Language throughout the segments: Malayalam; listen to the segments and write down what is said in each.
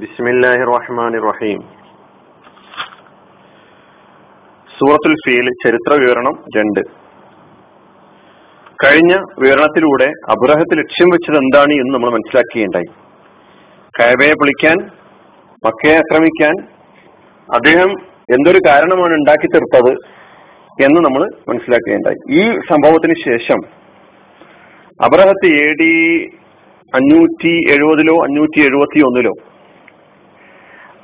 ബിസ്മില്ലാഹി റഹ്മാൻ റഹീം സൂറത്തുൽ ഫീൽ ചരിത്ര വിവരണം രണ്ട്. കഴിഞ്ഞ വിവരണത്തിലൂടെ അബ്രഹത്ത് ലക്ഷ്യം വെച്ചത് എന്താണ് എന്ന് നമ്മൾ മനസ്സിലാക്കുകയുണ്ടായി. കയബയെ പൊളിക്കാൻ മക്കയെ ആക്രമിക്കാൻ അദ്ദേഹം എന്തൊരു കാരണമാണ് ഉണ്ടാക്കി തീർത്തത് എന്ന് നമ്മൾ മനസ്സിലാക്കുകയുണ്ടായി. ഈ സംഭവത്തിന് ശേഷം അബ്രഹത്ത് എ ഡി അഞ്ഞൂറ്റി എഴുപതിലോ അഞ്ഞൂറ്റി എഴുപത്തി ഒന്നിലോ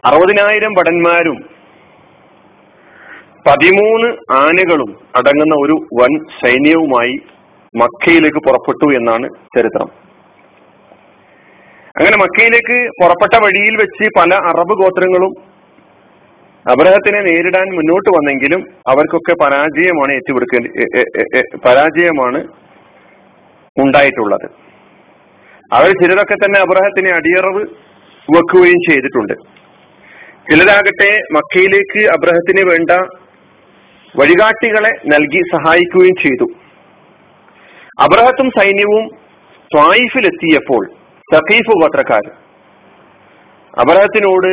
അറുപതിനായിരം ഭടന്മാരും പതിമൂന്ന് ആനകളും അടങ്ങുന്ന ഒരു വൻ സൈന്യവുമായി മക്കയിലേക്ക് പുറപ്പെട്ടു എന്നാണ് ചരിത്രം. അങ്ങനെ മക്കയിലേക്ക് പുറപ്പെട്ട വഴിയിൽ വെച്ച് പല അറബ് ഗോത്രങ്ങളും അബ്രഹത്തിനെ നേരിടാൻ മുന്നോട്ട് വന്നെങ്കിലും അവർക്കൊക്കെ പരാജയമാണ് ഏറ്റുകൊടുക്കേണ്ടി പരാജയമാണ് ഉണ്ടായിട്ടുള്ളത്. അവർ ചിലരൊക്കെ തന്നെ അബ്രഹത്തിനെ അടിയറവ് വെക്കുകയും ചെയ്തിട്ടുണ്ട്. ചിലരാകട്ടെ മക്കയിലേക്ക് അബ്രഹത്തിന് വേണ്ട വഴികാട്ടികളെ നൽകി സഹായിക്കുകയും ചെയ്തു. അബ്രഹത്തും സൈന്യവും ത്വായിഫിലെത്തിയപ്പോൾ സഖീഫ് ഗോത്രക്കാർ അബ്രഹത്തിനോട്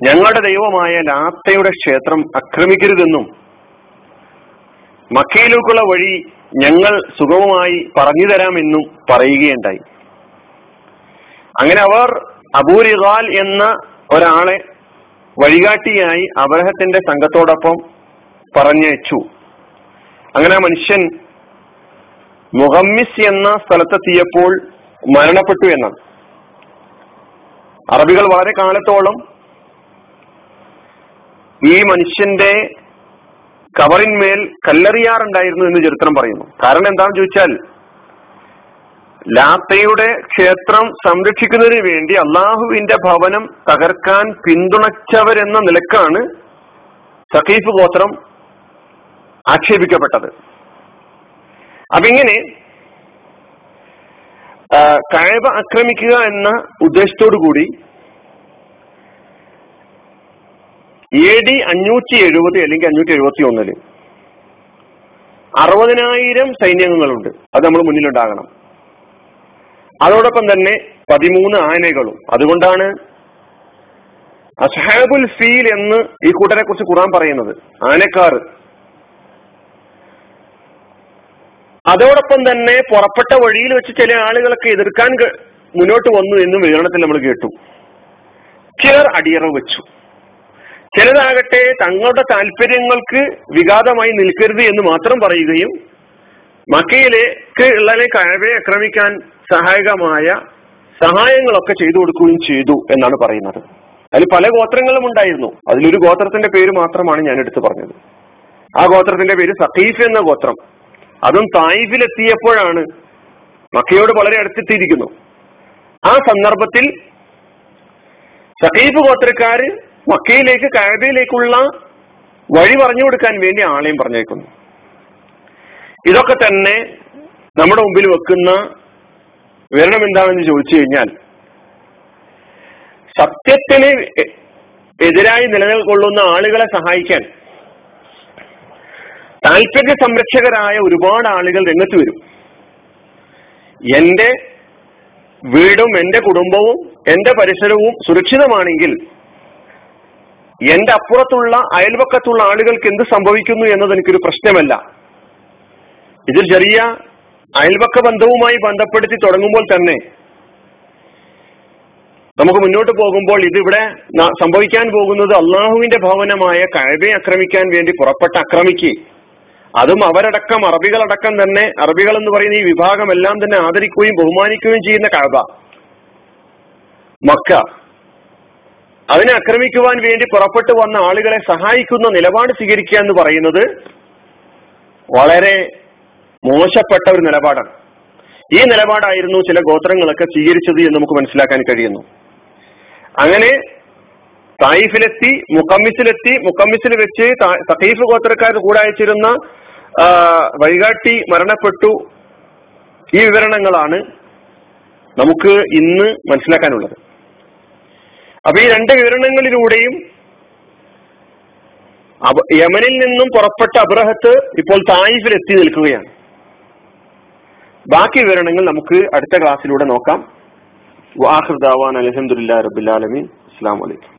ഞങ്ങളുടെ ദൈവമായ ലാത്തയുടെ ക്ഷേത്രം ആക്രമിക്കരുതെന്നും മക്കയിലേക്കുള്ള വഴി ഞങ്ങൾ സുഗമമായി പറഞ്ഞു തരാമെന്നും പറയുകയുണ്ടായി. അങ്ങനെ അവർ അബൂരിഗാൽ എന്ന ഒരാളെ വഴികാട്ടിയായി അബ്രഹത്തിന്റെ സംഘത്തോടൊപ്പം പറഞ്ഞയച്ചു. അങ്ങനെ മനുഷ്യൻ മുഹമ്മിസ് എന്ന സ്ഥലത്തെത്തിയപ്പോൾ മരണപ്പെട്ടു എന്നാണ്. അറബികൾ വളരെ കാലത്തോളം ഈ മനുഷ്യന്റെ കവറിന്മേൽ കല്ലെറിയാറുണ്ടായിരുന്നു എന്ന് ചരിത്രം പറയുന്നു. കാരണം എന്താണെന്ന് ചോദിച്ചാൽ ലാത്തയുടെ ക്ഷേത്രം സംരക്ഷിക്കുന്നതിന് വേണ്ടി അള്ളാഹുവിന്റെ ഭവനം തകർക്കാൻ പിന്തുണച്ചവരെന്ന നിലക്കാണ് സഖീഫ് ഗോത്രം ആക്ഷേപിക്കപ്പെട്ടത്. അപ്പിങ്ങനെ കഴവ ആക്രമിക്കുക എന്ന ഉദ്ദേശത്തോടു കൂടി എ ഡി അഞ്ഞൂറ്റി എഴുപത് അല്ലെങ്കിൽ അഞ്ഞൂറ്റി എഴുപത്തി ഒന്നിൽ അറുപതിനായിരം സൈന്യങ്ങളുണ്ട് അത് നമ്മൾ മുന്നിലുണ്ടാകണം. അതോടൊപ്പം തന്നെ പതിമൂന്ന് ആനകളും അതുകൊണ്ടാണ് അസ്ഹാബുൽ ഫീൽ എന്ന് ഈ കൂട്ടരെ കുറിച്ച് ഖുറാൻ പറയുന്നത്. ആനക്കാർ. അതോടൊപ്പം തന്നെ പുറപ്പെട്ട വഴിയിൽ വെച്ച് ചില ആളുകളൊക്കെ എതിർക്കാൻ മുന്നോട്ട് വന്നു എന്നും വിവരണത്തിൽ നമ്മൾ കേട്ടു. ചിലർ അടിയറവ് വെച്ചു. ചിലരാകട്ടെ തങ്ങളുടെ താല്പര്യങ്ങൾക്ക് വിഘാതമായി നിൽക്കരുത് എന്ന് മാത്രം പറയുകയും മക്കയിലേക്ക് ഉള്ളതിനെ കഴിവെ ആക്രമിക്കാൻ സഹായകമായ സഹായങ്ങളൊക്കെ ചെയ്തു കൊടുക്കുകയും ചെയ്തു എന്നാണ് പറയുന്നത്. അതിൽ പല ഗോത്രങ്ങളും ഉണ്ടായിരുന്നു. അതിലൊരു ഗോത്രത്തിന്റെ പേര് മാത്രമാണ് ഞാൻ എടുത്തു പറഞ്ഞത്. ആ ഗോത്രത്തിന്റെ പേര് സഖീഫ് എന്ന ഗോത്രം. അതും തായിഫിലെത്തിയപ്പോഴാണ് മക്കയോട് വളരെ അടുത്തെത്തിയിരിക്കുന്നു. ആ സന്ദർഭത്തിൽ സഖീഫ് ഗോത്രക്കാര് മക്കയിലേക്ക് കഴബയിലേക്കുള്ള വഴി പറഞ്ഞു കൊടുക്കാൻ വേണ്ടി ആളെയും പറഞ്ഞേക്കുന്നു ഇതൊക്കെ തന്നെ നമ്മുടെ മുമ്പിൽ വെക്കുന്ന വിവരണം എന്താണെന്ന് ചോദിച്ചു കഴിഞ്ഞാൽ സത്യത്തിന് എതിരായി നിലനിൽക്കൊള്ളുന്ന ആളുകളെ സഹായിക്കാൻ താല്പര്യ സംരക്ഷകരായ ഒരുപാട് ആളുകൾ രംഗത്ത് വരും. എന്റെ വീടും എന്റെ കുടുംബവും എന്റെ പരിസരവും സുരക്ഷിതമാണെങ്കിൽ എന്റെ അപ്പുറത്തുള്ള അയൽപക്കത്തുള്ള ആളുകൾക്ക് എന്ത് സംഭവിക്കുന്നു എന്നത് എനിക്കൊരു പ്രശ്നമല്ല. ഇതിൽ ചെറിയ അയൽപക്ക ബന്ധവുമായി ബന്ധപ്പെടുത്തി തുടങ്ങുമ്പോൾ തന്നെ നമുക്ക് മുന്നോട്ട് പോകുമ്പോൾ ഇതിവിടെ സംഭവിക്കാൻ പോകുന്നത് അള്ളാഹുവിന്റെ ഭവനമായ കഴബയെ ആക്രമിക്കാൻ വേണ്ടി പുറപ്പെട്ട അക്രമിക്ക്. അതും അവരടക്കം അറബികളടക്കം തന്നെ അറബികൾ എന്ന് പറയുന്ന ഈ വിഭാഗം എല്ലാം തന്നെ ആദരിക്കുകയും ബഹുമാനിക്കുകയും ചെയ്യുന്ന കഴബ മക്ക. അതിനെ ആക്രമിക്കുവാൻ വേണ്ടി പുറപ്പെട്ടു വന്ന ആളുകളെ സഹായിക്കുന്ന നിലപാട് സ്വീകരിക്കുക എന്ന് പറയുന്നത് വളരെ മോശപ്പെട്ട ഒരു നിലപാടാണ്. ഈ നിലപാടായിരുന്നു ചില ഗോത്രങ്ങളൊക്കെ സ്വീകരിച്ചത് എന്ന് നമുക്ക് മനസ്സിലാക്കാൻ കഴിയുന്നു. അങ്ങനെ തായിഫിലെത്തി മുക്കമ്മിസിലെത്തി മുക്കമ്മിസിൽ വെച്ച് സഖീഫ് ഗോത്രക്കാർ കൂടായിച്ചിരുന്ന വഴികാട്ടി മരണപ്പെട്ടു. ഈ വിവരണങ്ങളാണ് നമുക്ക് ഇന്ന് മനസ്സിലാക്കാനുള്ളത്. അപ്പൊ ഈ രണ്ട് വിവരണങ്ങളിലൂടെയും യമനിൽ നിന്നും പുറപ്പെട്ട അബ്രഹത്ത് ഇപ്പോൾ തായിഫിൽ എത്തി നിൽക്കുകയാണ്. ബാക്കി വിവരണങ്ങൾ നമുക്ക് അടുത്ത ക്ലാസ്സിലൂടെ നോക്കാം. അലഹമുല്ലാ റബുലാലമീൻ അസ്സാം വലൈക്കും